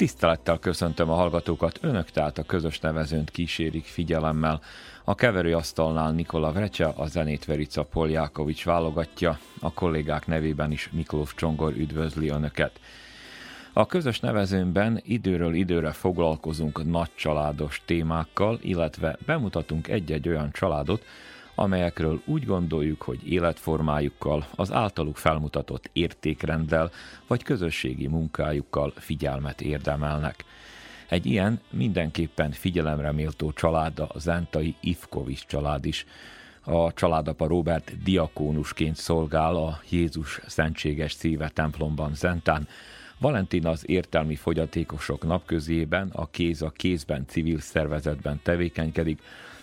Tisztelettel köszöntöm a hallgatókat, önök tehát a közös nevezőnt kísérik figyelemmel. A keverőasztalnál Nikola Vrecse, a zenét Verica Poljákovics válogatja, a kollégák nevében is Miklós Csongor üdvözli önöket. A közös nevezőnben időről időre foglalkozunk nagy családos témákkal, illetve bemutatunk egy-egy olyan családot, amelyekről úgy gondoljuk, hogy életformájukkal, az általuk felmutatott értékrenddel vagy közösségi munkájukkal figyelmet érdemelnek. Egy ilyen mindenképpen figyelemre méltó család a Zentai Ivkovics család is. A családapa Robert diakónusként szolgál a Jézus Szentséges Szíve templomban Zentán, Valentin az értelmi fogyatékosok napközében a Kéz a Kézben civil szervezetben tevékenykedik,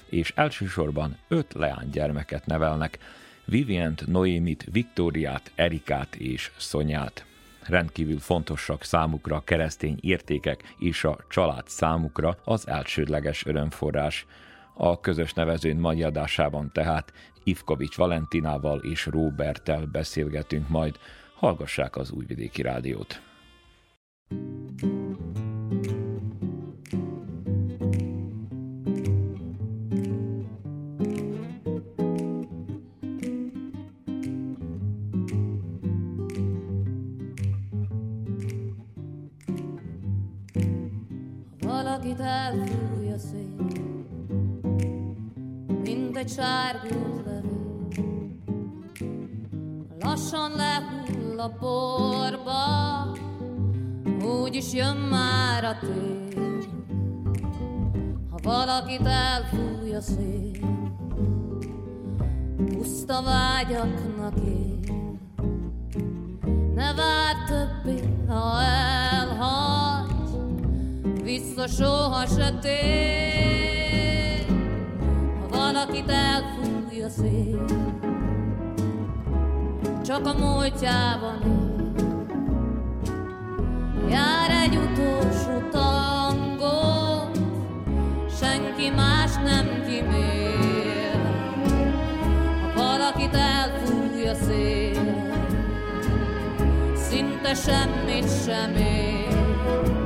és elsősorban öt leánygyermeket nevelnek, Vivient, Noémit, Viktóriát, Erikát és Szonyát. Rendkívül fontosak számukra a keresztény értékek és a család számukra az elsődleges örömforrás. A közös nevezőn mai adásában tehát Ivkovics Valentinával és Roberttel beszélgetünk majd. Hallgassák az Újvidéki Rádiót. Egy sárgult levél. Lassan lehull a porba, úgyis jön már a tél. Ha valakit elfúj a szél, puszta vágyaknak él. Ne vár többé, ha elhagy, vissza soha se tér, valakit elfúj a szél, csak a múltjában él. Jár egy utolsó tangó, senki más nem kimér, ha valakit elfúj a szél, szinte semmit sem ér.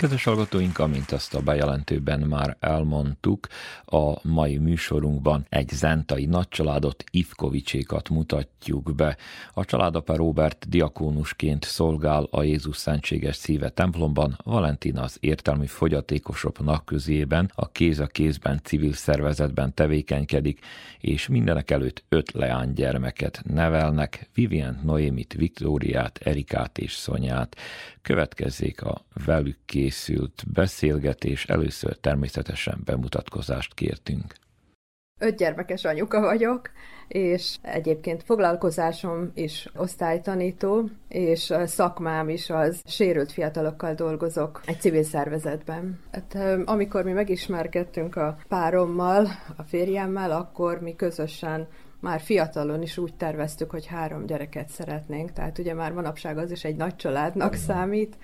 Kedves hallgatóink, amint azt a bejelentőben már elmondtuk, a mai műsorunkban egy zentai nagycsaládot, Ivkovicsékat mutatjuk be. A családapa Robert diakónusként szolgál a Jézus Szentséges Szíve templomban, Valentina az értelmi fogyatékosok közében, a kéz a kézben civil szervezetben tevékenykedik, és mindenek előtt öt leánygyermeket nevelnek, Vivien, Noémit, Viktóriát, Erikát és Szonyát. Következzék a velük készült beszélgetés, először természetesen bemutatkozást kértünk. Öt gyermekes anyuka vagyok, és egyébként foglalkozásom is osztálytanító, és szakmám is az sérült fiatalokkal dolgozok egy civil szervezetben. Hát, amikor mi megismerkedtünk a párommal, a férjemmel, akkor mi közösen már fiatalon is úgy terveztük, hogy három gyereket szeretnénk, tehát ugye már manapság az is egy nagy családnak számít,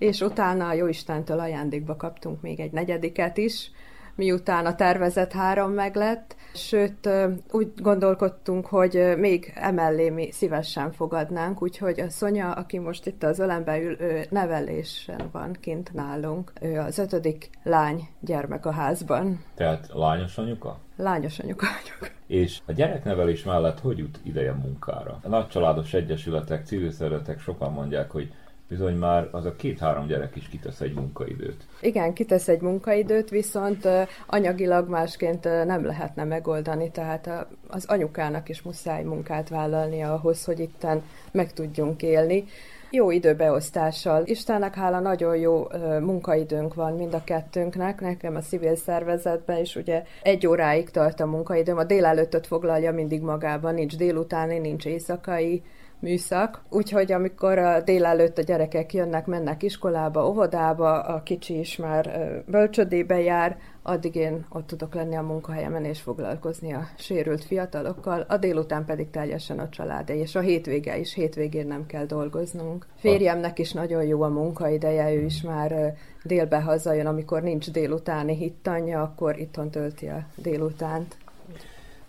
és utána a Jóistentől ajándékba kaptunk még egy negyediket is, miután a tervezett három meglett, sőt úgy gondolkodtunk, hogy még emellé mi szívesen fogadnánk, úgyhogy a Szonya, aki most itt az ölembe ül, ő nevelésen van kint nálunk. Ő az ötödik lány gyermek a házban. Tehát lányos anyuka? Lányos anyuka vagyok. És a gyereknevelés mellett hogy jut ideje munkára? A nagycsaládos egyesületek, civil szervezetek sokan mondják, hogy bizony már az a két-három gyerek is kitesz egy munkaidőt. Igen, kitesz egy munkaidőt, viszont anyagilag másként nem lehetne megoldani, tehát az anyukának is muszáj munkát vállalni ahhoz, hogy itten meg tudjunk élni. Jó időbeosztással. Istennek hála nagyon jó munkaidőnk van mind a kettőnknek. Nekem a civil szervezetben is ugye egy óráig tart a munkaidőm. A délelőttöt foglalja mindig magában, nincs délutáni, nincs éjszakai műszak, úgyhogy amikor a délelőtt a gyerekek jönnek, mennek iskolába, óvodába, a kicsi is már bölcsödébe jár, addig én ott tudok lenni a munkahelyemen és foglalkozni a sérült fiatalokkal, a délután pedig teljesen a családé, és a hétvége is, hétvégén nem kell dolgoznunk. Férjemnek is nagyon jó a munkaideje, ő is már délbe hazajön, amikor nincs délutáni hittanya, akkor itthon tölti a délutánt.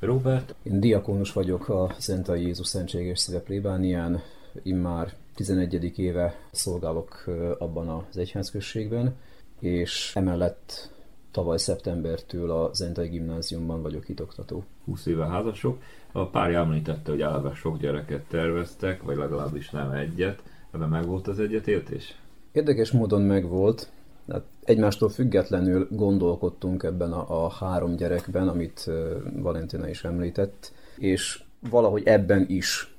Robert? Én diakónus vagyok a Szentai Jézus Szentséges Szíve plébánián, immár 11. éve szolgálok abban az egyházközségben, és emellett tavaly szeptembertől a Zentai Gimnáziumban vagyok hitoktató. 20 éve házasok. A pár említette, hogy eleve sok gyereket terveztek, vagy legalábbis nem egyet. Ebben meg volt az egyetértés? Érdekes módon megvolt. Egymástól függetlenül gondolkodtunk ebben a, a három gyerekben, amit Valentina is említett, és valahogy ebben is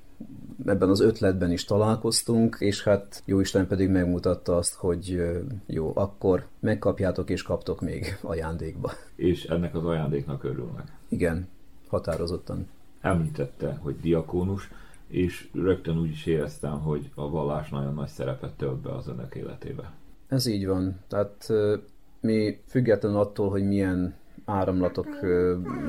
ebben az ötletben is találkoztunk, és hát jó Isten pedig megmutatta azt, hogy jó, akkor megkapjátok és kaptok még ajándékba. És ennek az ajándéknak örülnek. Igen, határozottan. Említette, hogy diakónus, és rögtön úgy is éreztem, hogy a vallás nagyon nagy szerepet tölt be az önök életébe. Ez így van. Tehát mi független attól, hogy milyen áramlatok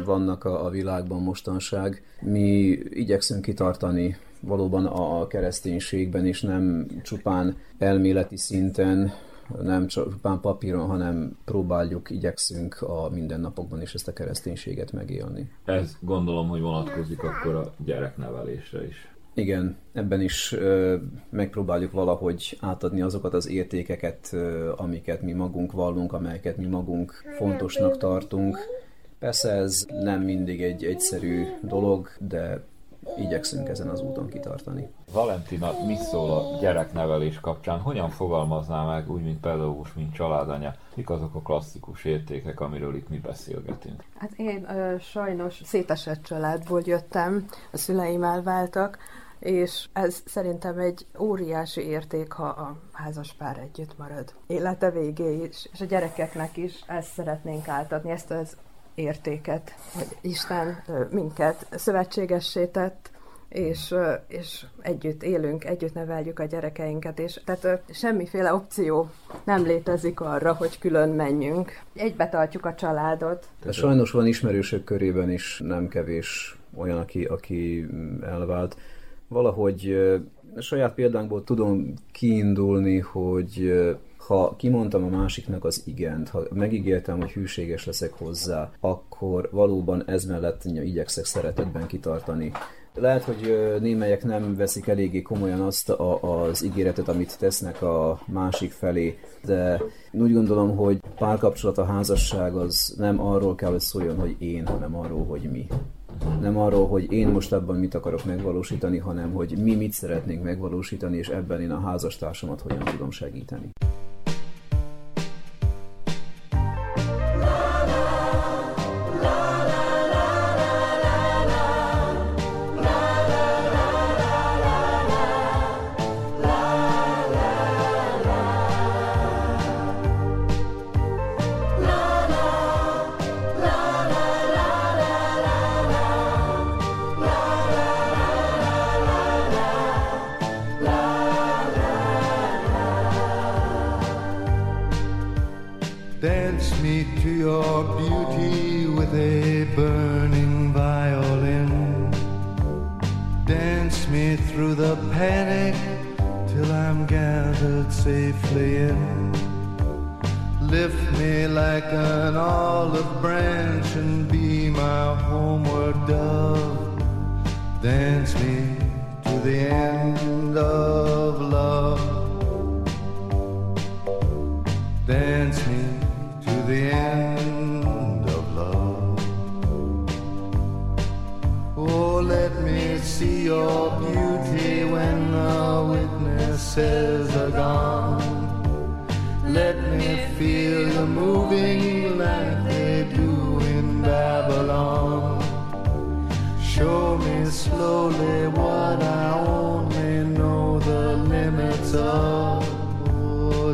vannak a, világban mostanság, mi igyekszünk kitartani valóban a kereszténységben, és nem csupán elméleti szinten, nem csupán papíron, hanem próbáljuk, igyekszünk a mindennapokban is ezt a kereszténységet megélni. Ez gondolom, hogy vonatkozik akkor a gyereknevelésre is. Igen, ebben is ö, megpróbáljuk valahogy átadni azokat az értékeket, ö, amiket mi magunk vallunk, amelyeket mi magunk fontosnak tartunk. Persze ez nem mindig egy egyszerű dolog, de igyekszünk ezen az úton kitartani. Valentina, mi szól a gyereknevelés kapcsán? Hogyan fogalmazná meg, úgy, mint pedagógus, mint családanya? Mik azok a klasszikus értékek, amiről itt mi beszélgetünk? Hát én ö, sajnos szétesett családból jöttem, a szüleim elváltak, és ez szerintem egy óriási érték, ha a házas pár együtt marad. Élete végéig és a gyerekeknek is ezt szeretnénk átadni, ezt az értéket, hogy Isten minket szövetségessé tett, és, és együtt élünk, együtt neveljük a gyerekeinket, és tehát semmiféle opció nem létezik arra, hogy külön menjünk. Egybe tartjuk a családot. De sajnos van ismerősök körében is nem kevés olyan, aki, aki elvált valahogy saját példánkból tudom kiindulni, hogy ha kimondtam a másiknak az igent, ha megígértem, hogy hűséges leszek hozzá, akkor valóban ez mellett igyekszek szeretetben kitartani. Lehet, hogy némelyek nem veszik eléggé komolyan azt a, az ígéretet, amit tesznek a másik felé, de úgy gondolom, hogy párkapcsolat, a házasság az nem arról kell, hogy szóljon, hogy én, hanem arról, hogy mi. Nem arról, hogy én most ebben mit akarok megvalósítani, hanem hogy mi mit szeretnénk megvalósítani, és ebben én a házastársamat hogyan tudom segíteni. safely in. Lift me like an olive branch and be my homeward dove. Dance me to the end of love. Dance me to the end of love. Oh, let me see your beauty when the witness says. weeping like they do in Babylon. Show me slowly what I only know the limits of. Oh,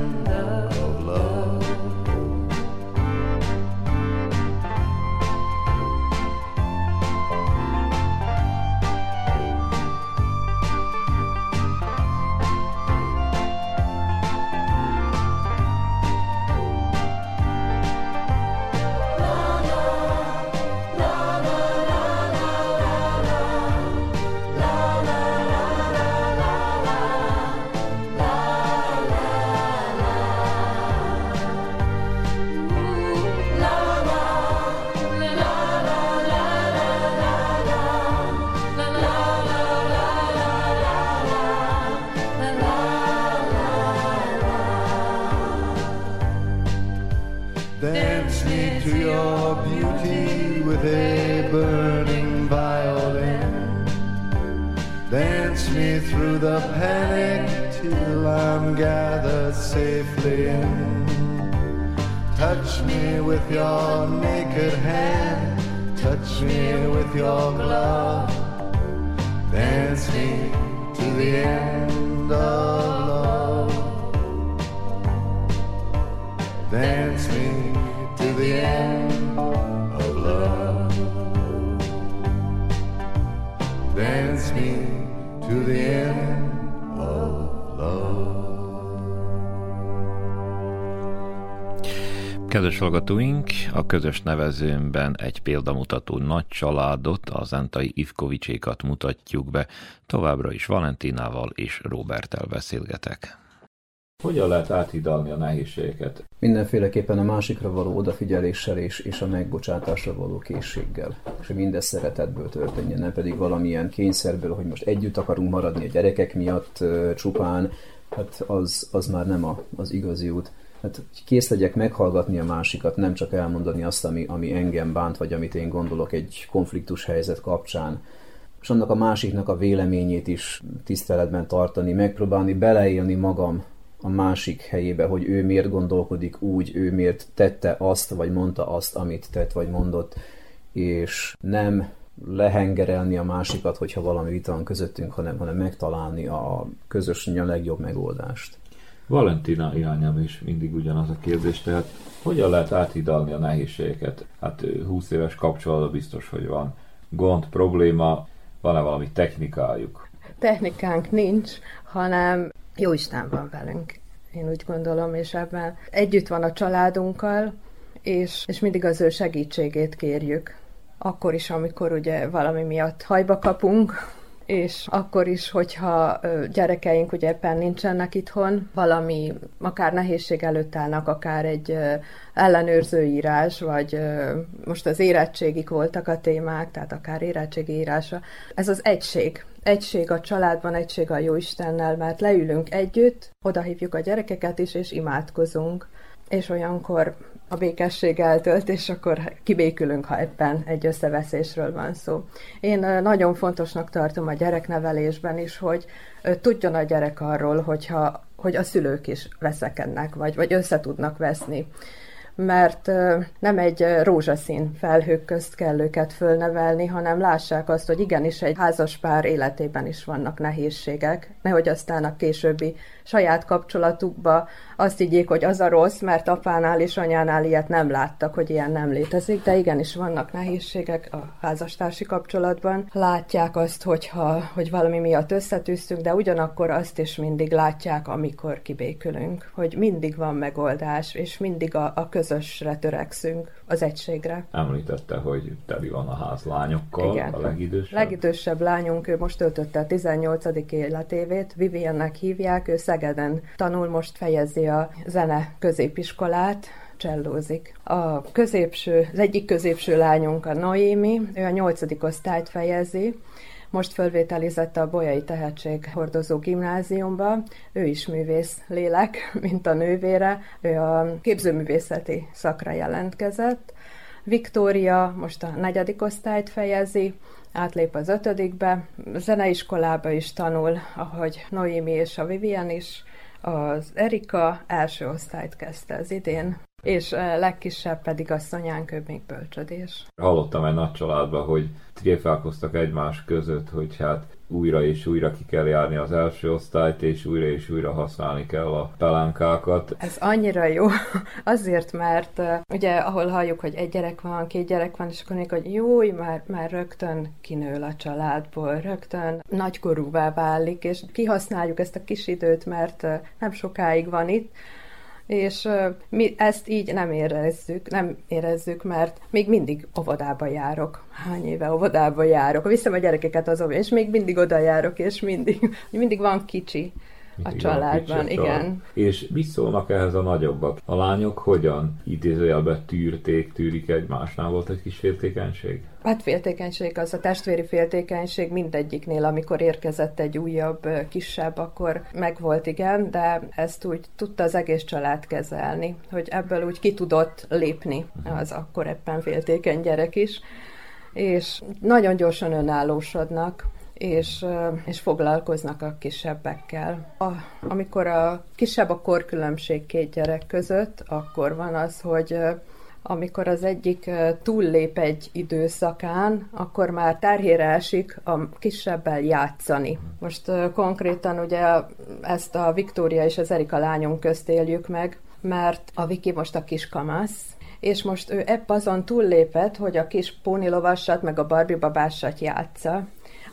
with your naked hand, touch me with your glove. Dance me to the end of love. Dance me to the end of love. Dance me to the end Kedves hallgatóink, a közös nevezőmben egy példamutató nagy családot, az Entai Ivkovicsékat mutatjuk be. Továbbra is Valentinával és Robertel beszélgetek. Hogyan lehet áthidalni a nehézségeket? Mindenféleképpen a másikra való odafigyeléssel és, és a megbocsátásra való készséggel. És hogy mindez szeretetből történjen, nem pedig valamilyen kényszerből, hogy most együtt akarunk maradni a gyerekek miatt csupán, hát az, az már nem a, az igazi út. Hát kész legyek meghallgatni a másikat, nem csak elmondani azt, ami, ami engem bánt, vagy amit én gondolok egy konfliktus helyzet kapcsán, és annak a másiknak a véleményét is tiszteletben tartani, megpróbálni beleélni magam a másik helyébe, hogy ő miért gondolkodik úgy, ő miért tette azt, vagy mondta azt, amit tett, vagy mondott, és nem lehengerelni a másikat, hogyha valami vita van közöttünk, hanem, hanem megtalálni a közös a legjobb megoldást. Valentina irányában is mindig ugyanaz a kérdés, tehát hogyan lehet áthidalni a nehézségeket? Hát 20 éves kapcsolatban biztos, hogy van gond, probléma, van-e valami technikájuk? Technikánk nincs, hanem jó Isten van velünk, én úgy gondolom, és ebben együtt van a családunkkal, és, és mindig az ő segítségét kérjük. Akkor is, amikor ugye valami miatt hajba kapunk, és akkor is, hogyha gyerekeink ugye éppen nincsenek itthon, valami akár nehézség előtt állnak, akár egy ellenőrző írás, vagy most az érettségik voltak a témák, tehát akár érettségi írása. Ez az egység. Egység a családban, egység a Jóistennel, mert leülünk együtt, odahívjuk a gyerekeket is, és imádkozunk. És olyankor a békesség eltölt, és akkor kibékülünk, ha ebben egy összeveszésről van szó. Én nagyon fontosnak tartom a gyereknevelésben is, hogy tudjon a gyerek arról, hogyha, hogy a szülők is veszekednek, vagy, vagy össze tudnak veszni mert nem egy rózsaszín felhők közt kell őket fölnevelni, hanem lássák azt, hogy igenis egy házas pár életében is vannak nehézségek, nehogy aztán a későbbi saját kapcsolatukba azt higgyék, hogy az a rossz, mert apánál és anyánál ilyet nem láttak, hogy ilyen nem létezik, de igenis vannak nehézségek a házastársi kapcsolatban. Látják azt, hogyha, hogy valami miatt összetűztünk, de ugyanakkor azt is mindig látják, amikor kibékülünk, hogy mindig van megoldás, és mindig a, a közösre törekszünk, az egységre. Említette, hogy teli van a ház lányokkal, Igen. a legidősebb. Legidősebb lányunk, ő most töltötte a 18. életévét, Viviannek hívják, ő Szegeden tanul, most fejezi a zene középiskolát, csellózik. A középső, az egyik középső lányunk a Noémi, ő a nyolcadik osztályt fejezi, most fölvételizett a Bolyai Tehetség hordozó gimnáziumba, ő is művész lélek, mint a nővére, ő a képzőművészeti szakra jelentkezett. Viktória most a negyedik osztályt fejezi, átlép az ötödikbe, zeneiskolába is tanul, ahogy Noémi és a Vivian is, az Erika első osztályt kezdte az idén, és legkisebb pedig a szonyánk, ő még bölcsödés. Hallottam egy nagy családban, hogy tréfálkoztak egymás között, hogy hát újra és újra ki kell járni az első osztályt, és újra és újra használni kell a pelánkákat. Ez annyira jó, azért, mert ugye ahol halljuk, hogy egy gyerek van, két gyerek van, és akkor még, hogy jó, már, már rögtön kinől a családból, rögtön nagykorúvá válik, és kihasználjuk ezt a kis időt, mert nem sokáig van itt, és mi ezt így nem érezzük, nem érezzük, mert még mindig óvodába járok. Hány éve óvodába járok. Viszem a gyerekeket az és még mindig oda járok, és mindig, mindig van kicsi a családban, igen. Család. És mit szólnak ehhez a nagyobbak? A lányok hogyan idézőjelbe tűrték, tűrik egymásnál? Volt egy kis féltékenység? Hát féltékenység, az a testvéri féltékenység mindegyiknél, amikor érkezett egy újabb, kisebb, akkor megvolt, igen, de ezt úgy tudta az egész család kezelni, hogy ebből úgy ki tudott lépni az akkor ebben féltékeny gyerek is és nagyon gyorsan önállósodnak, és, és foglalkoznak a kisebbekkel. A, amikor a kisebb a korkülönbség két gyerek között, akkor van az, hogy amikor az egyik túllép egy időszakán, akkor már terhére esik a kisebbel játszani. Most konkrétan ugye ezt a Viktória és az Erika lányunk közt éljük meg, mert a Viki most a kis kamasz, és most ő ebb azon túllépett, hogy a kis pónilovassat meg a Barbie babásat játsza,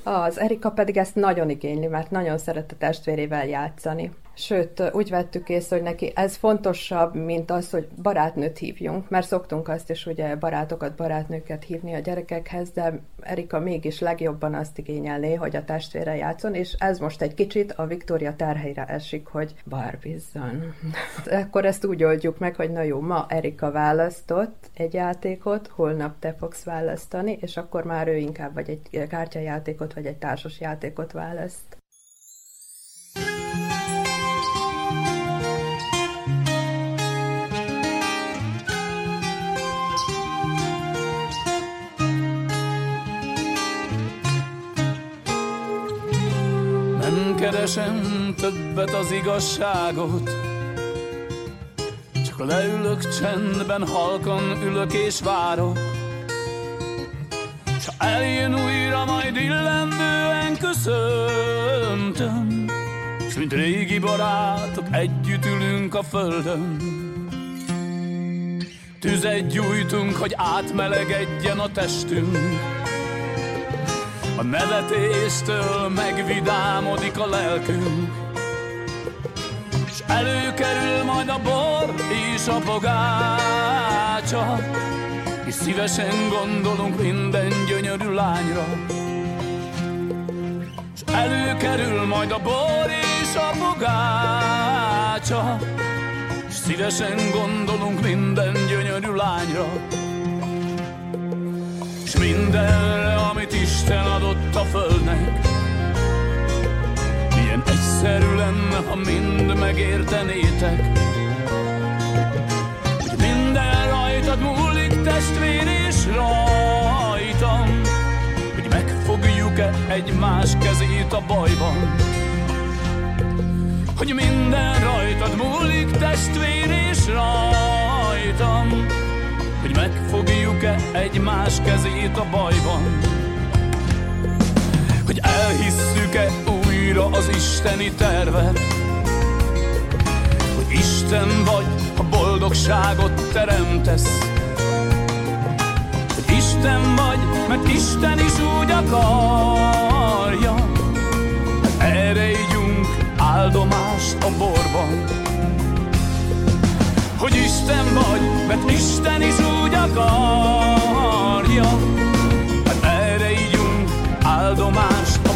az Erika pedig ezt nagyon igényli, mert nagyon szeret a testvérével játszani. Sőt, úgy vettük észre, hogy neki ez fontosabb, mint az, hogy barátnőt hívjunk, mert szoktunk azt is ugye barátokat, barátnőket hívni a gyerekekhez, de Erika mégis legjobban azt igényelné, hogy a testvére játszon, és ez most egy kicsit a Viktória terheire esik, hogy barbizzon. Akkor ezt úgy oldjuk meg, hogy na jó, ma Erika választott egy játékot, holnap te fogsz választani, és akkor már ő inkább vagy egy kártyajátékot, vagy egy társas játékot választ. Keresem többet az igazságot. Csak leülök csendben, halkan ülök és várok. S eljön újra, majd illendően köszöntöm. S mint régi barátok, együtt ülünk a földön. Tüzet gyújtunk, hogy átmelegedjen a testünk a nevetéstől megvidámodik a lelkünk. S előkerül majd a bor és a pogácsa És szívesen gondolunk minden gyönyörű lányra. S előkerül majd a bor és a pogácsa És szívesen gondolunk minden gyönyörű lányra. S mindenre, amit Isten adott a földnek. Milyen egyszerű lenne, ha mind megértenétek. Hogy minden rajtad múlik, testvér és rajtam Hogy megfogjuk-e egymás kezét a bajban. Hogy minden rajtad múlik, testvér és rajtam hogy megfogjuk-e egymás kezét a bajban Hogy elhisszük-e újra az isteni tervet Hogy Isten vagy, ha boldogságot teremtesz? Hogy Isten vagy, mert Isten is úgy akarja? Hát erre ígyunk áldomást a borban. Hogy Isten vagy, mert Isten is úgy akarja. Hát erre ígyunk áldomást a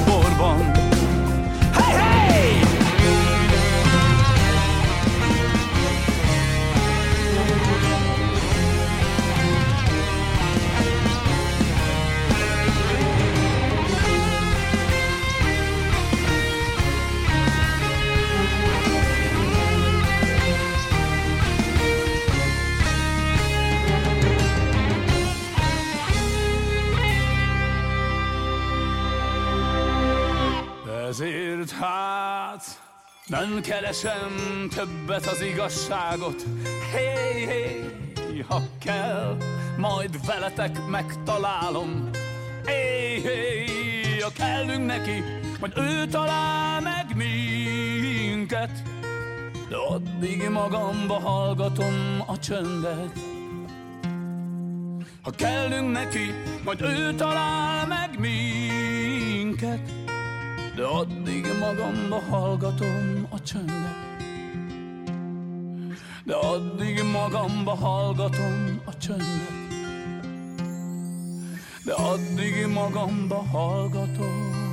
Ezért hát nem keresem többet az igazságot. Hé, hé, ha kell, majd veletek megtalálom. Hé, hé, ha kellünk neki, majd ő talál meg minket. De addig magamba hallgatom a csöndet. Ha kellünk neki, majd ő talál meg minket. De addig magamba hallgatom a csöndet. De addig magamba hallgatom a csöndet. De addig magamba hallgatom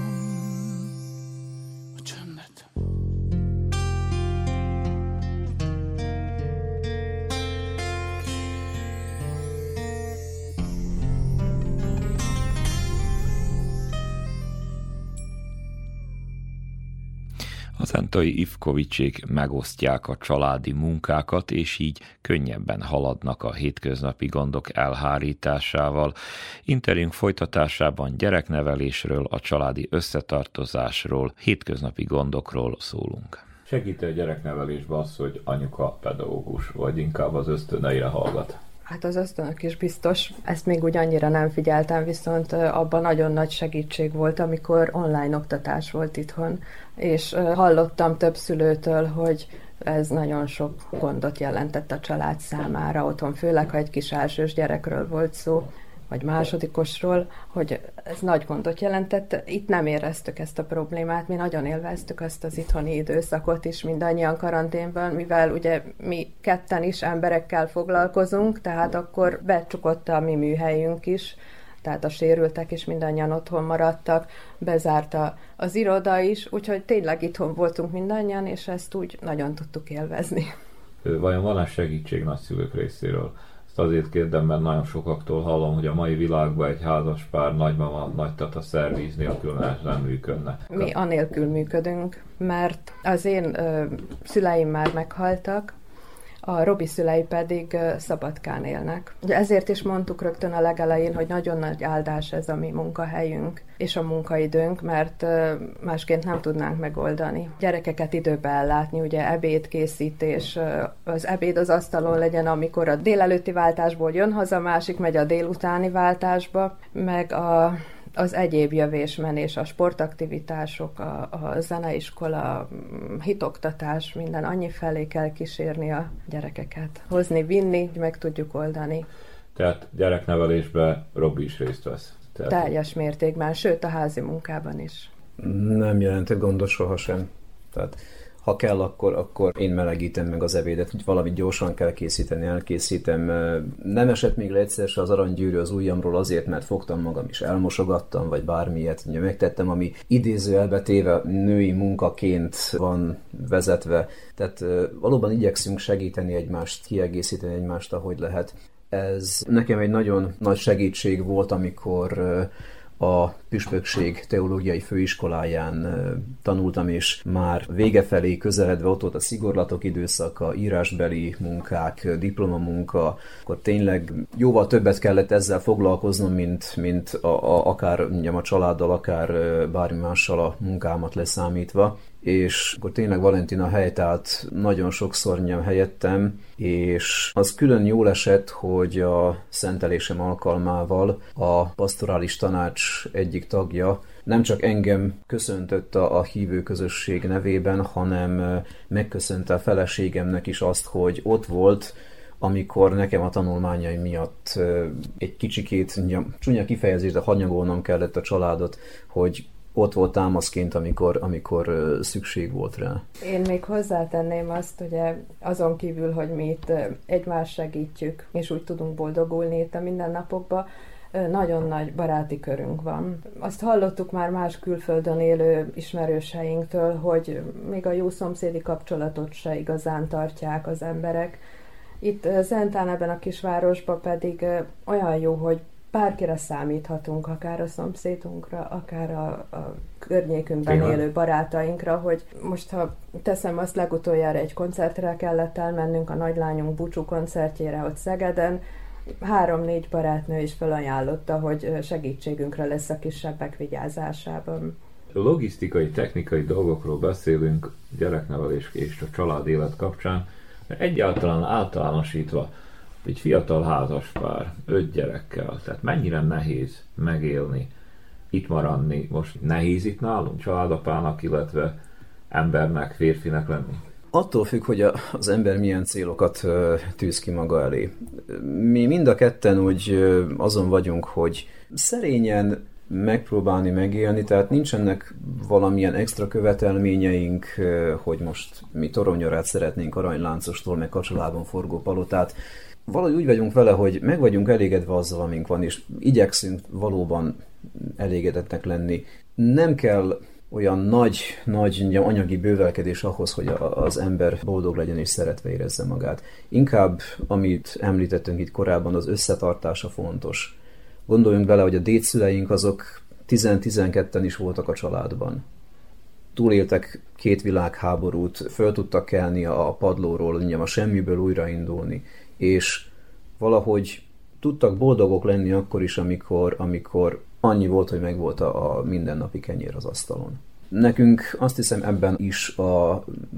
A Zentai Ivkovicsék megosztják a családi munkákat, és így könnyebben haladnak a hétköznapi gondok elhárításával. Interjünk folytatásában gyereknevelésről, a családi összetartozásról, hétköznapi gondokról szólunk. Segít a gyereknevelésben az, hogy anyuka pedagógus, vagy inkább az ösztöneire hallgat? Hát az ösztönök is biztos. Ezt még úgy annyira nem figyeltem, viszont abban nagyon nagy segítség volt, amikor online oktatás volt itthon, és hallottam több szülőtől, hogy ez nagyon sok gondot jelentett a család számára otthon, főleg ha egy kis elsős gyerekről volt szó. Vagy másodikosról, hogy ez nagy gondot jelentett. Itt nem éreztük ezt a problémát, mi nagyon élveztük azt az itthoni időszakot is, mindannyian karanténban, mivel ugye mi ketten is emberekkel foglalkozunk, tehát akkor becsukott a mi műhelyünk is, tehát a sérültek is mindannyian otthon maradtak, bezárta az iroda is, úgyhogy tényleg itthon voltunk mindannyian, és ezt úgy nagyon tudtuk élvezni. Vajon van-e segítség nagyszülők részéről? Azért kérdem, mert nagyon sokaktól hallom, hogy a mai világban egy házas pár nagymama, nagytata szervíz nélkül nem működne. Mi anélkül működünk, mert az én ö, szüleim már meghaltak, a Robi szülei pedig Szabadkán élnek. Ugye ezért is mondtuk rögtön a legelején, hogy nagyon nagy áldás ez a mi munkahelyünk és a munkaidőnk, mert másként nem tudnánk megoldani. Gyerekeket időbe ellátni, ugye ebédkészítés, az ebéd az asztalon legyen, amikor a délelőtti váltásból jön haza, másik megy a délutáni váltásba, meg a az egyéb jövésmenés, a sportaktivitások, a, a zeneiskola, hitoktatás, minden annyi felé kell kísérni a gyerekeket. Hozni, vinni, hogy meg tudjuk oldani. Tehát gyereknevelésben Robi is részt vesz. Tehát... Teljes mértékben, sőt a házi munkában is. Nem jelentett gondot sohasem. Tehát ha kell, akkor, akkor én melegítem meg az ebédet, hogy valamit gyorsan kell készíteni, elkészítem. Nem esett még le egyszer az aranygyűrű az ujjamról azért, mert fogtam magam is elmosogattam, vagy bármilyet ugye megtettem, ami idézőjelbe téve női munkaként van vezetve. Tehát valóban igyekszünk segíteni egymást, kiegészíteni egymást, ahogy lehet. Ez nekem egy nagyon nagy segítség volt, amikor a Püspökség Teológiai Főiskoláján tanultam, és már vége felé közeledve ott volt a szigorlatok időszaka, írásbeli munkák, diplomamunka, akkor tényleg jóval többet kellett ezzel foglalkoznom, mint, mint a, a, akár mondjam, a családdal, akár bármi mással a munkámat leszámítva és akkor tényleg Valentina helytált nagyon sokszor nyom helyettem, és az külön jól esett, hogy a szentelésem alkalmával a pastorális tanács egyik tagja nem csak engem köszöntött a, a hívő közösség nevében, hanem megköszönte a feleségemnek is azt, hogy ott volt, amikor nekem a tanulmányaim miatt egy kicsikét, csúnya kifejezés, de hanyagolnom kellett a családot, hogy ott volt támaszként, amikor, amikor szükség volt rá. Én még hozzátenném azt, hogy azon kívül, hogy mi itt egymást segítjük, és úgy tudunk boldogulni itt a mindennapokban, nagyon nagy baráti körünk van. Azt hallottuk már más külföldön élő ismerőseinktől, hogy még a jó szomszédi kapcsolatot se igazán tartják az emberek. Itt Zentán ebben a kisvárosban pedig olyan jó, hogy bárkire számíthatunk, akár a szomszédunkra, akár a, a környékünkben Igen. élő barátainkra, hogy most ha teszem azt, legutoljára egy koncertre kellett elmennünk a nagylányunk búcsú koncertjére ott Szegeden, három-négy barátnő is felajánlotta, hogy segítségünkre lesz a kisebbek vigyázásában. Logisztikai, technikai dolgokról beszélünk gyereknevelés és a család élet kapcsán, egyáltalán általánosítva egy fiatal házaspár, öt gyerekkel, tehát mennyire nehéz megélni, itt maradni. Most nehéz itt nálunk családapának, illetve embernek, férfinek lenni? Attól függ, hogy az ember milyen célokat tűz ki maga elé. Mi mind a ketten úgy azon vagyunk, hogy szerényen megpróbálni megélni, tehát nincsenek valamilyen extra követelményeink, hogy most mi toronyorát szeretnénk aranyláncostól, meg kacsolában forgó palotát valahogy úgy vagyunk vele, hogy meg vagyunk elégedve azzal, amink van, és igyekszünk valóban elégedettek lenni. Nem kell olyan nagy, nagy anyagi bővelkedés ahhoz, hogy az ember boldog legyen és szeretve érezze magát. Inkább, amit említettünk itt korábban, az összetartása fontos. Gondoljunk bele, hogy a dédszüleink azok 10-12-en is voltak a családban. Túléltek két világháborút, föl tudtak kelni a padlóról, a semmiből újraindulni és valahogy tudtak boldogok lenni akkor is, amikor, amikor annyi volt, hogy megvolt a, a mindennapi kenyér az asztalon. Nekünk azt hiszem ebben is a,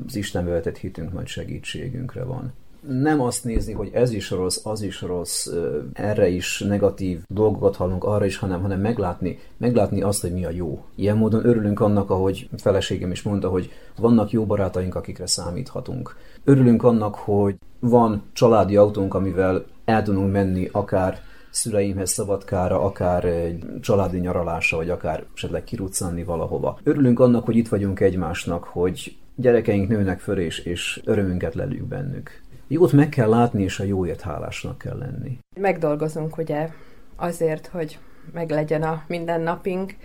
az Isten vetett hitünk nagy segítségünkre van. Nem azt nézni, hogy ez is rossz, az is rossz, erre is negatív dolgokat hallunk, arra is, hanem, hanem meglátni, meglátni azt, hogy mi a jó. Ilyen módon örülünk annak, ahogy feleségem is mondta, hogy vannak jó barátaink, akikre számíthatunk. Örülünk annak, hogy van családi autónk, amivel el tudunk menni akár szüleimhez Szabadkára, akár egy családi nyaralásra, vagy akár esetleg kiruccanni valahova. Örülünk annak, hogy itt vagyunk egymásnak, hogy gyerekeink nőnek föl, és, és örömünket lelünk bennük. Jót meg kell látni, és a jóért hálásnak kell lenni. Megdolgozunk ugye azért, hogy meglegyen a mindennapink,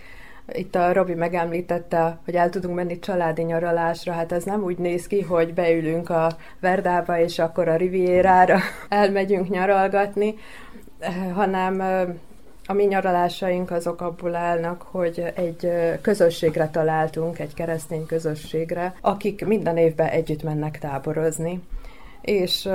itt a Robi megemlítette, hogy el tudunk menni családi nyaralásra, hát ez nem úgy néz ki, hogy beülünk a Verdába, és akkor a Rivierára elmegyünk nyaralgatni, hanem a mi nyaralásaink azok abból állnak, hogy egy közösségre találtunk, egy keresztény közösségre, akik minden évben együtt mennek táborozni. És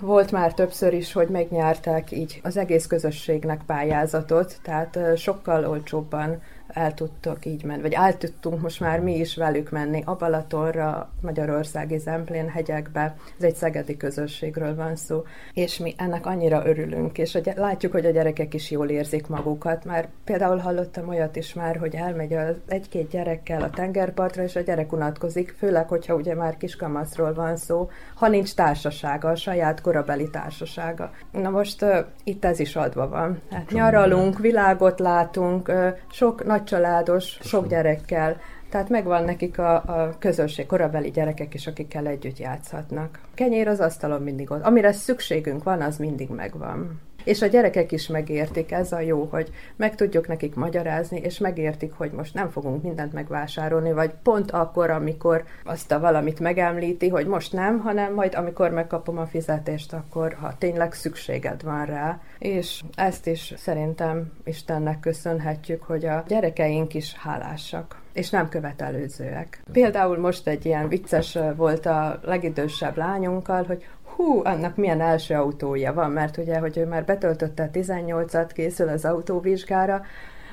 volt már többször is, hogy megnyertek így az egész közösségnek pályázatot, tehát sokkal olcsóbban el tudtok így menni, vagy el tudtunk most már mi is velük menni a Balatonra, Magyarországi Zemplén hegyekbe, ez egy szegedi közösségről van szó, és mi ennek annyira örülünk, és hogy látjuk, hogy a gyerekek is jól érzik magukat, már például hallottam olyat is már, hogy elmegy az egy-két gyerekkel a tengerpartra, és a gyerek unatkozik, főleg, hogyha ugye már kiskamaszról van szó, ha nincs társasága, a saját korabeli társasága. Na most uh, itt ez is adva van. Hát nyaralunk, világot látunk, uh, sok nagy családos, sok gyerekkel, tehát megvan nekik a, a közösség, korabeli gyerekek is, akikkel együtt játszhatnak. Kenyér az asztalon mindig ott. Amire szükségünk van, az mindig megvan. És a gyerekek is megértik, ez a jó, hogy meg tudjuk nekik magyarázni, és megértik, hogy most nem fogunk mindent megvásárolni, vagy pont akkor, amikor azt a valamit megemlíti, hogy most nem, hanem majd amikor megkapom a fizetést, akkor ha tényleg szükséged van rá. És ezt is szerintem Istennek köszönhetjük, hogy a gyerekeink is hálásak és nem követelőzőek. Például most egy ilyen vicces volt a legidősebb lányunkkal, hogy hú, annak milyen első autója van, mert ugye, hogy ő már betöltötte 18-at, készül az autóvizsgára,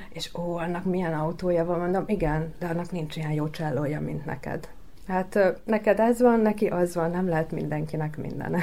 és ó, annak milyen autója van, mondom, igen, de annak nincs ilyen jó csellója, mint neked. Hát neked ez van, neki az van, nem lehet mindenkinek mindene.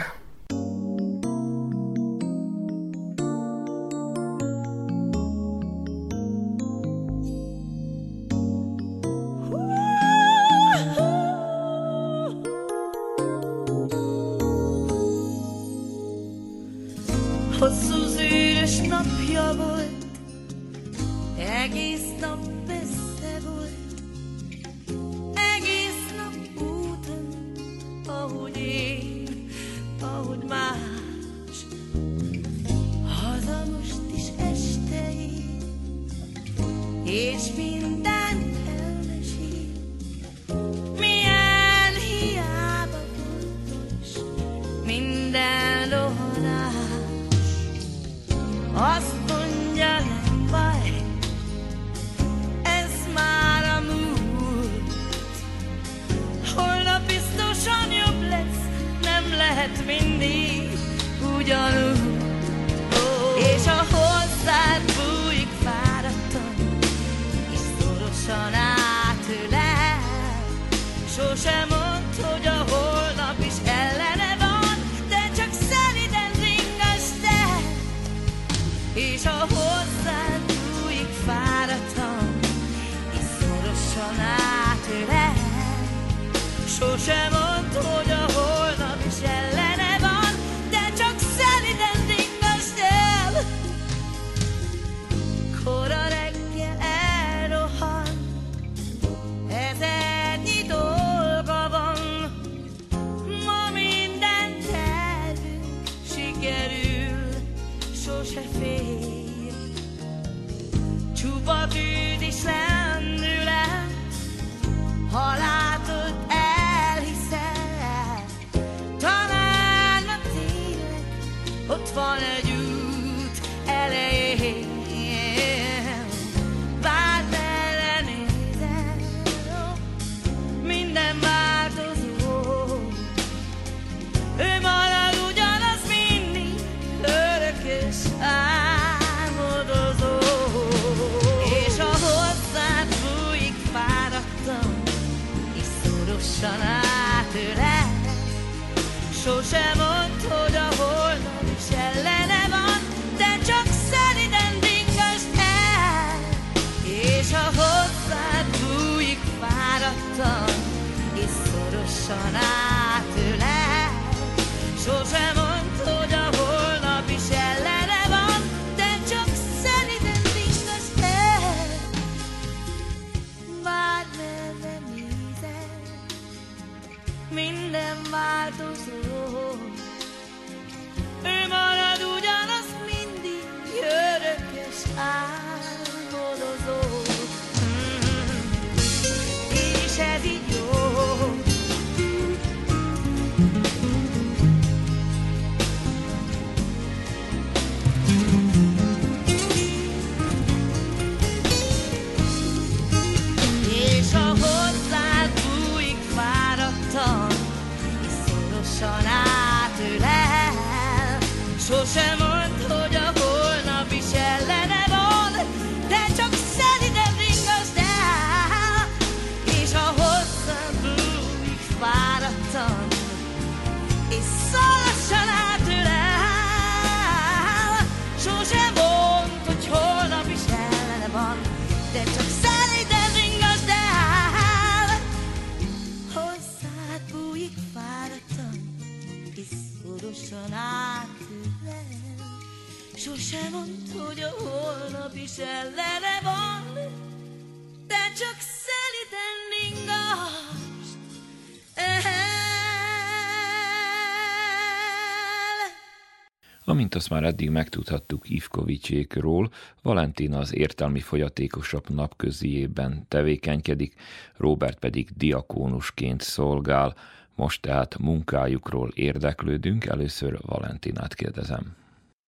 Amint azt már eddig megtudhattuk Ivkovicsékról, Valentina az értelmi fogyatékosabb napköziében tevékenykedik, Robert pedig diakónusként szolgál. Most tehát munkájukról érdeklődünk, először Valentinát kérdezem.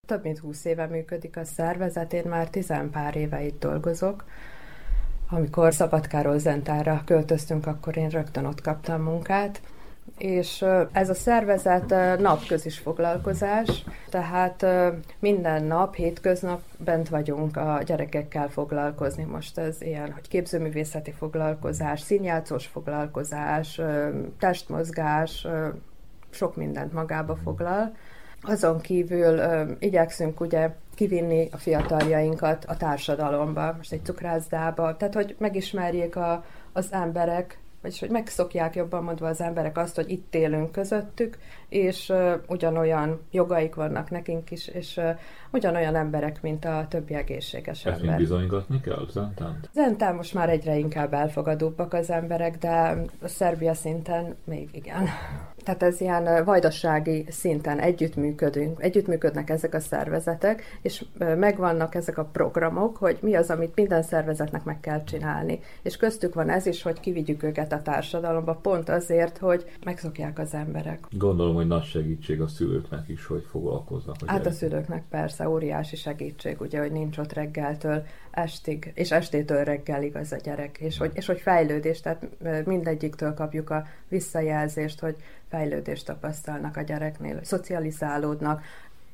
Több mint 20 éve működik a szervezet, én már tizenpár éve itt dolgozok. Amikor Szabadkáról Zentára költöztünk, akkor én rögtön ott kaptam munkát, és ez a szervezet napközis foglalkozás, tehát minden nap, hétköznap bent vagyunk a gyerekekkel foglalkozni. Most ez ilyen, hogy képzőművészeti foglalkozás, színjátszós foglalkozás, testmozgás, sok mindent magába foglal. Azon kívül ö, igyekszünk ugye kivinni a fiataljainkat a társadalomba, most egy cukrászdába, tehát hogy megismerjék a, az emberek, vagyis hogy megszokják jobban mondva az emberek azt, hogy itt élünk közöttük, és uh, ugyanolyan jogaik vannak nekünk is, és uh, ugyanolyan emberek, mint a többi egészséges Ezt ember. bizonygatni kell, Zentánt? Zentán most már egyre inkább elfogadóbbak az emberek, de a Szerbia szinten még igen. Tehát ez ilyen vajdasági szinten együttműködünk, együttműködnek ezek a szervezetek, és megvannak ezek a programok, hogy mi az, amit minden szervezetnek meg kell csinálni. És köztük van ez is, hogy kivigyük őket a társadalomba, pont azért, hogy megszokják az emberek. Gondolom, hogy nagy segítség a szülőknek is, hogy foglalkoznak. a Hát a gyerekekkel. szülőknek persze óriási segítség, ugye, hogy nincs ott reggeltől estig, és estétől reggelig az a gyerek, és hogy, és hogy fejlődés, tehát mindegyiktől kapjuk a visszajelzést, hogy fejlődést tapasztalnak a gyereknél, szocializálódnak,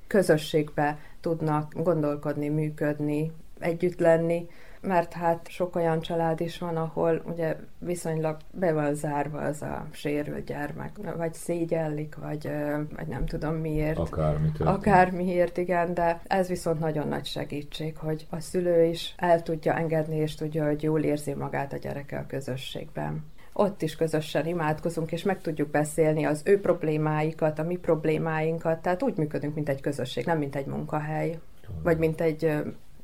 közösségbe tudnak gondolkodni, működni, együtt lenni, mert hát sok olyan család is van, ahol ugye viszonylag be van zárva az a sérült gyermek, vagy szégyellik, vagy, vagy nem tudom miért. Akármi történik. Akármiért, igen, de ez viszont nagyon nagy segítség, hogy a szülő is el tudja engedni, és tudja, hogy jól érzi magát a gyereke a közösségben. Ott is közösen imádkozunk, és meg tudjuk beszélni az ő problémáikat, a mi problémáinkat, tehát úgy működünk, mint egy közösség, nem mint egy munkahely, vagy mint egy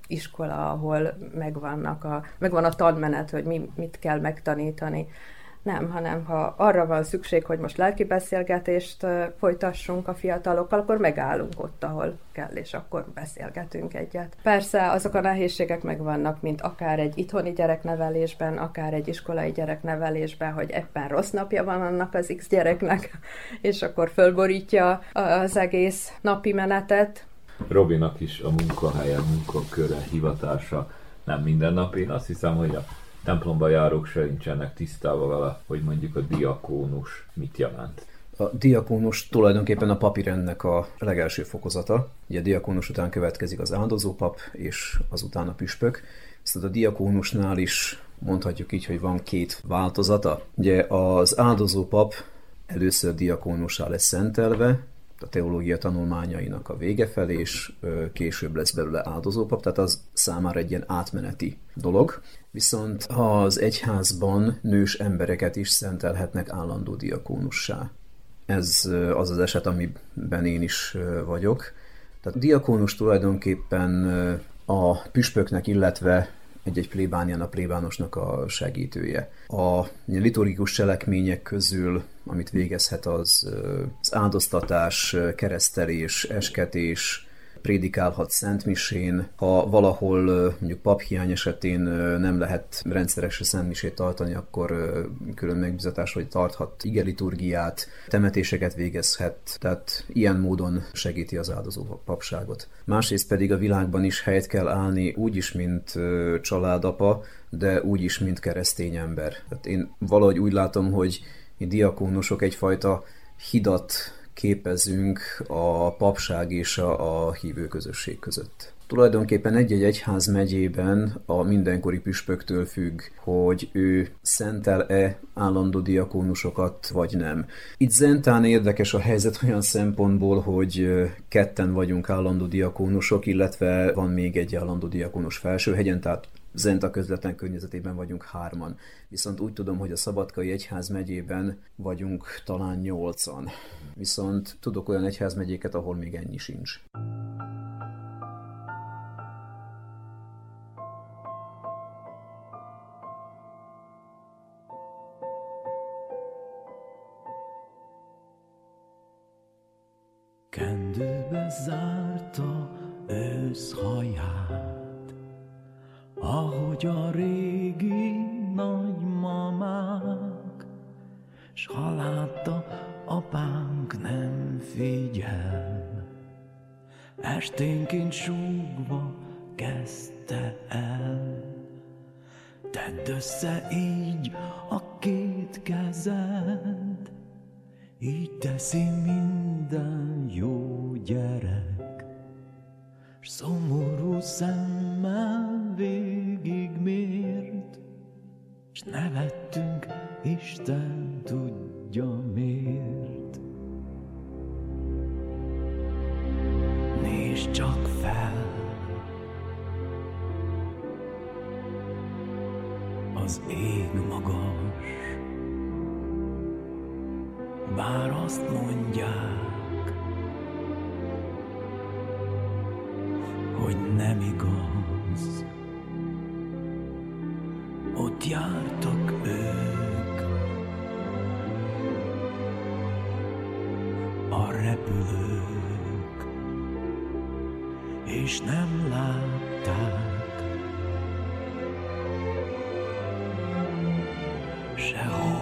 iskola, ahol megvannak a, megvan a tanmenet, hogy mi, mit kell megtanítani. Nem, hanem ha arra van szükség, hogy most lelki beszélgetést folytassunk a fiatalokkal, akkor megállunk ott, ahol kell, és akkor beszélgetünk egyet. Persze azok a nehézségek megvannak, mint akár egy itthoni gyereknevelésben, akár egy iskolai gyereknevelésben, hogy éppen rossz napja van annak az X gyereknek, és akkor fölborítja az egész napi menetet, Robinak is a munkahelye, munkaköre, hivatása nem mindennapi. Azt hiszem, hogy a templomba járók se nincsenek tisztában vele, hogy mondjuk a diakónus mit jelent. A diakónus tulajdonképpen a papirendnek a legelső fokozata. Ugye a diakónus után következik az áldozópap, és azután a püspök. Viszont a diakónusnál is mondhatjuk így, hogy van két változata. Ugye az áldozópap először diakónussá lesz szentelve, a teológia tanulmányainak a vége felé, és később lesz belőle áldozópap, tehát az számára egy ilyen átmeneti dolog. Viszont az egyházban nős embereket is szentelhetnek állandó diakónussá. Ez az az eset, amiben én is vagyok. Tehát diakónus tulajdonképpen a püspöknek, illetve egy-egy plébánián a plébánosnak a segítője. A liturgikus cselekmények közül, amit végezhet, az az áldoztatás, keresztelés, esketés, prédikálhat szentmisén, ha valahol mondjuk paphiány esetén nem lehet rendszeresen szentmisét tartani, akkor külön megbizatás, hogy tarthat igeliturgiát, temetéseket végezhet, tehát ilyen módon segíti az áldozó papságot. Másrészt pedig a világban is helyet kell állni úgy is, mint családapa, de úgy is, mint keresztény ember. Tehát én valahogy úgy látom, hogy mi diakónusok egyfajta hidat képezünk a papság és a, a hívő közösség között. Tulajdonképpen egy-egy egyház megyében a mindenkori püspöktől függ, hogy ő szentel-e állandó diakónusokat, vagy nem. Itt Zentán érdekes a helyzet olyan szempontból, hogy ketten vagyunk állandó diakónusok, illetve van még egy állandó diakónus Felsőhegyen, tehát Zenta közvetlen környezetében vagyunk hárman. Viszont úgy tudom, hogy a Szabadkai Egyház megyében vagyunk talán nyolcan. Viszont tudok olyan egyházmegyéket, ahol még ennyi sincs. Kendőbe zárta ősz haját, ahogy a régi nagymamák, s ha látta, apánk nem figyel, esténként súgva kezdte el. Tedd össze így a két kezed, így teszi minden jó gyerek, s szomorú szemmel végigmért, s nevettünk Isten tudja miért. Nézd csak fel, az ég magas, bár azt mondják, hogy nem igaz. Ott jártak ők, a repülők, és nem látták sehol.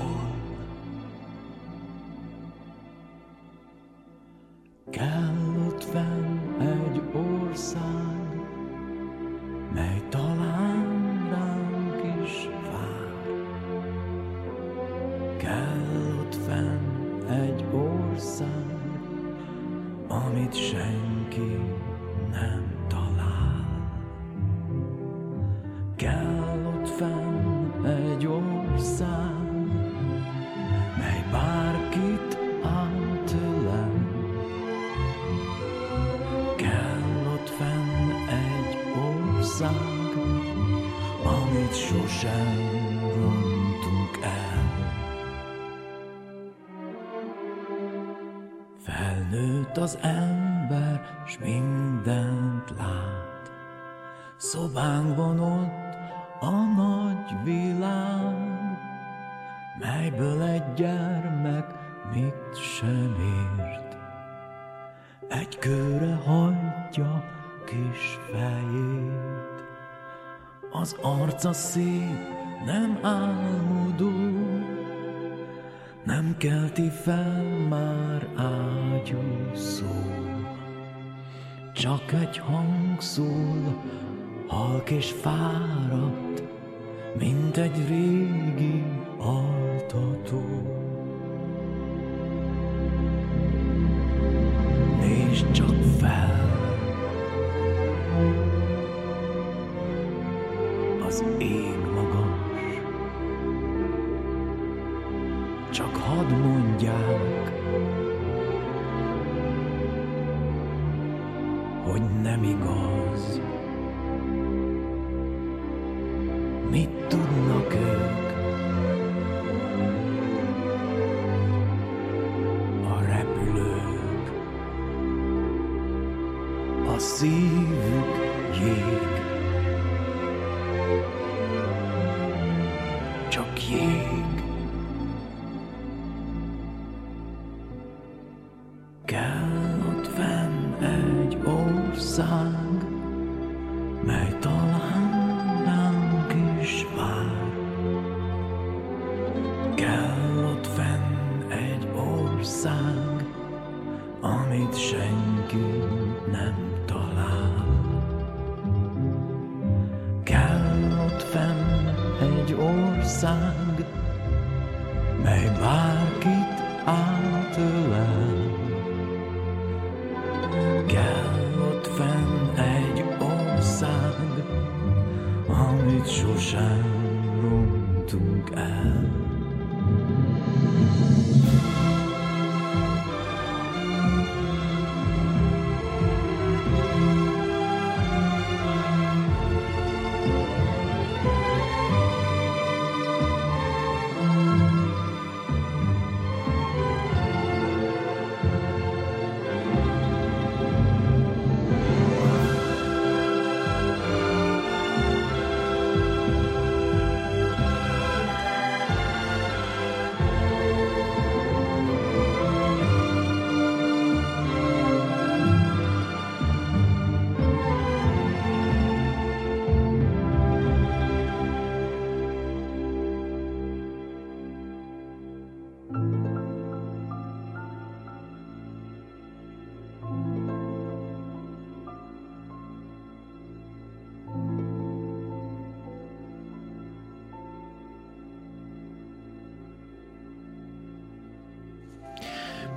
Az ember, s mindent lát. Szobánkban ott a nagy világ, melyből egy gyermek mit sem ért. Egy kőre hagyja kis fejét, az arca szép, nem álmodó, nem kelti fel már ágyú szó. Csak egy hang szól, halk és fáradt, mint egy régi altató. Nézd csak fel, az ég magas, mondják, hogy nem igaz. Ország, mely bárkit átölel. Kell ott fenn egy ország, amit sosem rontunk el.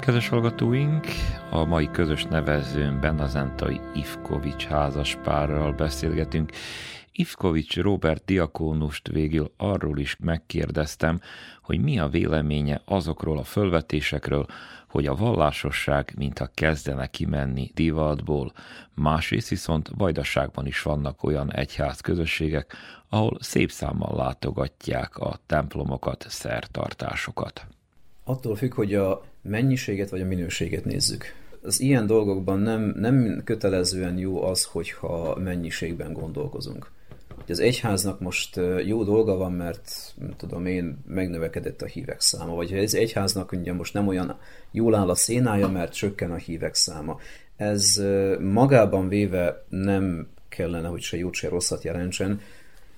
Kedves hallgatóink, a mai közös nevezőn Benazentai Ivkovics házaspárral beszélgetünk. Ivkovics Robert diakónust végül arról is megkérdeztem, hogy mi a véleménye azokról a fölvetésekről, hogy a vallásosság mintha kezdene kimenni divatból. Másrészt viszont vajdaságban is vannak olyan egyház közösségek, ahol szép számmal látogatják a templomokat, szertartásokat. Attól függ, hogy a mennyiséget vagy a minőséget nézzük. Az ilyen dolgokban nem, nem kötelezően jó az, hogyha mennyiségben gondolkozunk. Hogy az egyháznak most jó dolga van, mert tudom én, megnövekedett a hívek száma, vagy az egyháznak ugye most nem olyan jól áll a szénája, mert csökken a hívek száma. Ez magában véve nem kellene, hogy se jót, se rosszat jelentsen.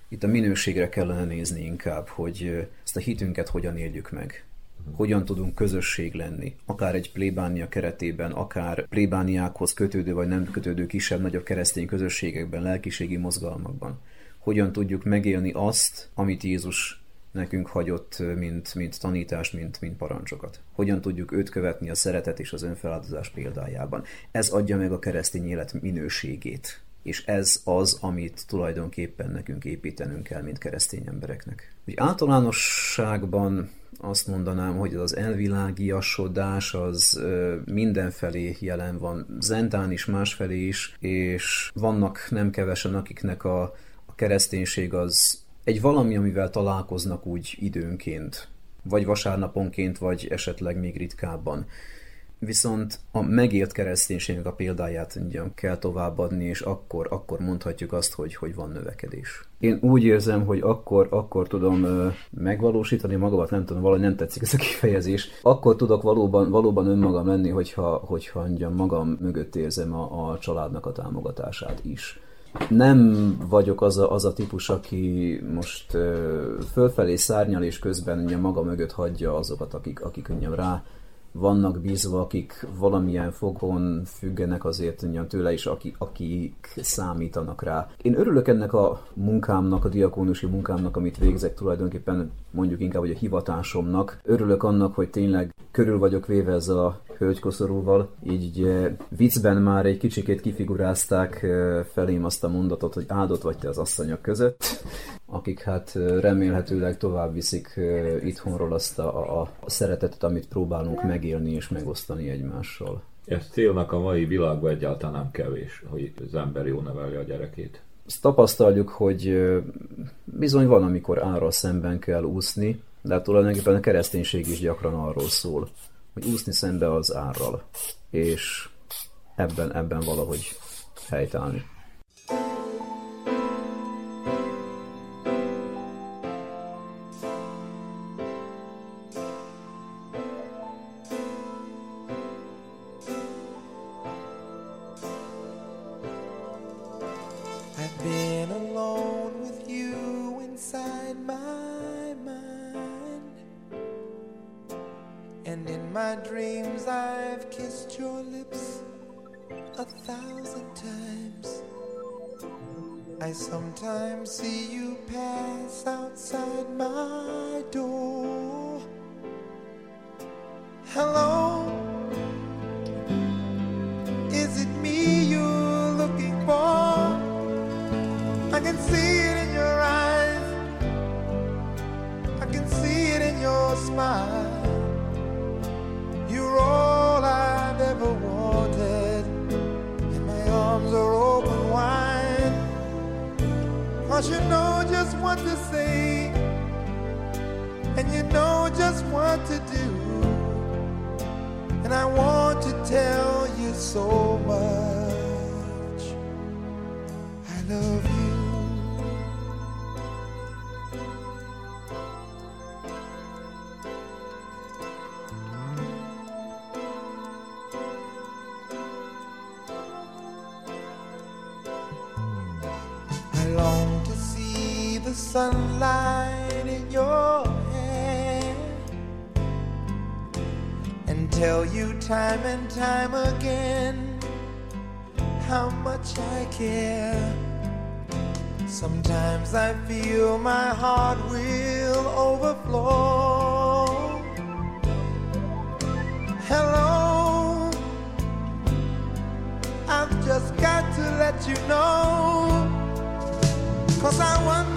Itt a minőségre kellene nézni inkább, hogy ezt a hitünket hogyan éljük meg hogyan tudunk közösség lenni, akár egy plébánia keretében, akár plébániákhoz kötődő vagy nem kötődő kisebb-nagyobb keresztény közösségekben, lelkiségi mozgalmakban. Hogyan tudjuk megélni azt, amit Jézus nekünk hagyott, mint, mint tanítást, mint, mint parancsokat. Hogyan tudjuk őt követni a szeretet és az önfeláldozás példájában. Ez adja meg a keresztény élet minőségét. És ez az, amit tulajdonképpen nekünk építenünk kell, mint keresztény embereknek. Úgy általánosságban azt mondanám, hogy az elvilágiasodás az mindenfelé jelen van, Zentán is, másfelé is, és vannak nem kevesen, akiknek a, a kereszténység az egy valami, amivel találkoznak úgy időnként, vagy vasárnaponként, vagy esetleg még ritkábban. Viszont a megélt kereszténységnek a példáját ugye kell továbbadni, és akkor, akkor mondhatjuk azt, hogy, hogy van növekedés. Én úgy érzem, hogy akkor, akkor tudom ö, megvalósítani magamat, nem tudom, valahogy nem tetszik ez a kifejezés. Akkor tudok valóban, valóban önmagam lenni, hogyha, hogyha ugye, magam mögött érzem a, a családnak a támogatását is nem vagyok az a, az a típus, aki most ö, fölfelé szárnyal, és közben ugye maga mögött hagyja azokat, akik, akik ugye rá vannak bízva, akik valamilyen fogon függenek azért tőle is, akik, akik számítanak rá. Én örülök ennek a munkámnak, a diakónusi munkámnak, amit végzek tulajdonképpen mondjuk inkább, hogy a hivatásomnak. Örülök annak, hogy tényleg körül vagyok véve ezzel a hölgykoszorúval, így viccben már egy kicsikét kifigurázták felém azt a mondatot, hogy áldott vagy te az asszonyok között, akik hát remélhetőleg tovább viszik itthonról azt a, a, szeretetet, amit próbálunk megélni és megosztani egymással. Ez célnak a mai világban egyáltalán nem kevés, hogy az ember jó nevelje a gyerekét. Azt tapasztaljuk, hogy bizony van, amikor árral szemben kell úszni, de tulajdonképpen a kereszténység is gyakran arról szól, hogy úszni szembe az árral, és ebben, ebben valahogy helytállni. Sometimes see you pass outside my door. And time again how much I care. Sometimes I feel my heart will overflow. Hello, I've just got to let you know. Cause I wonder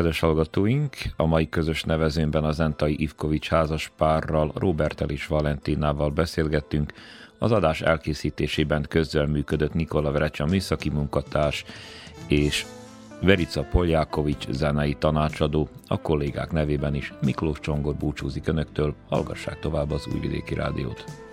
Kedves hallgatóink, a mai közös nevezőnben az Entai Ivkovics házas párral, Robertel és Valentinával beszélgettünk. Az adás elkészítésében közreműködött Nikola Vrecsa műszaki munkatárs és Verica Poljákovics zenei tanácsadó, a kollégák nevében is Miklós Csongor búcsúzik Önöktől, hallgassák tovább az Újvidéki Rádiót.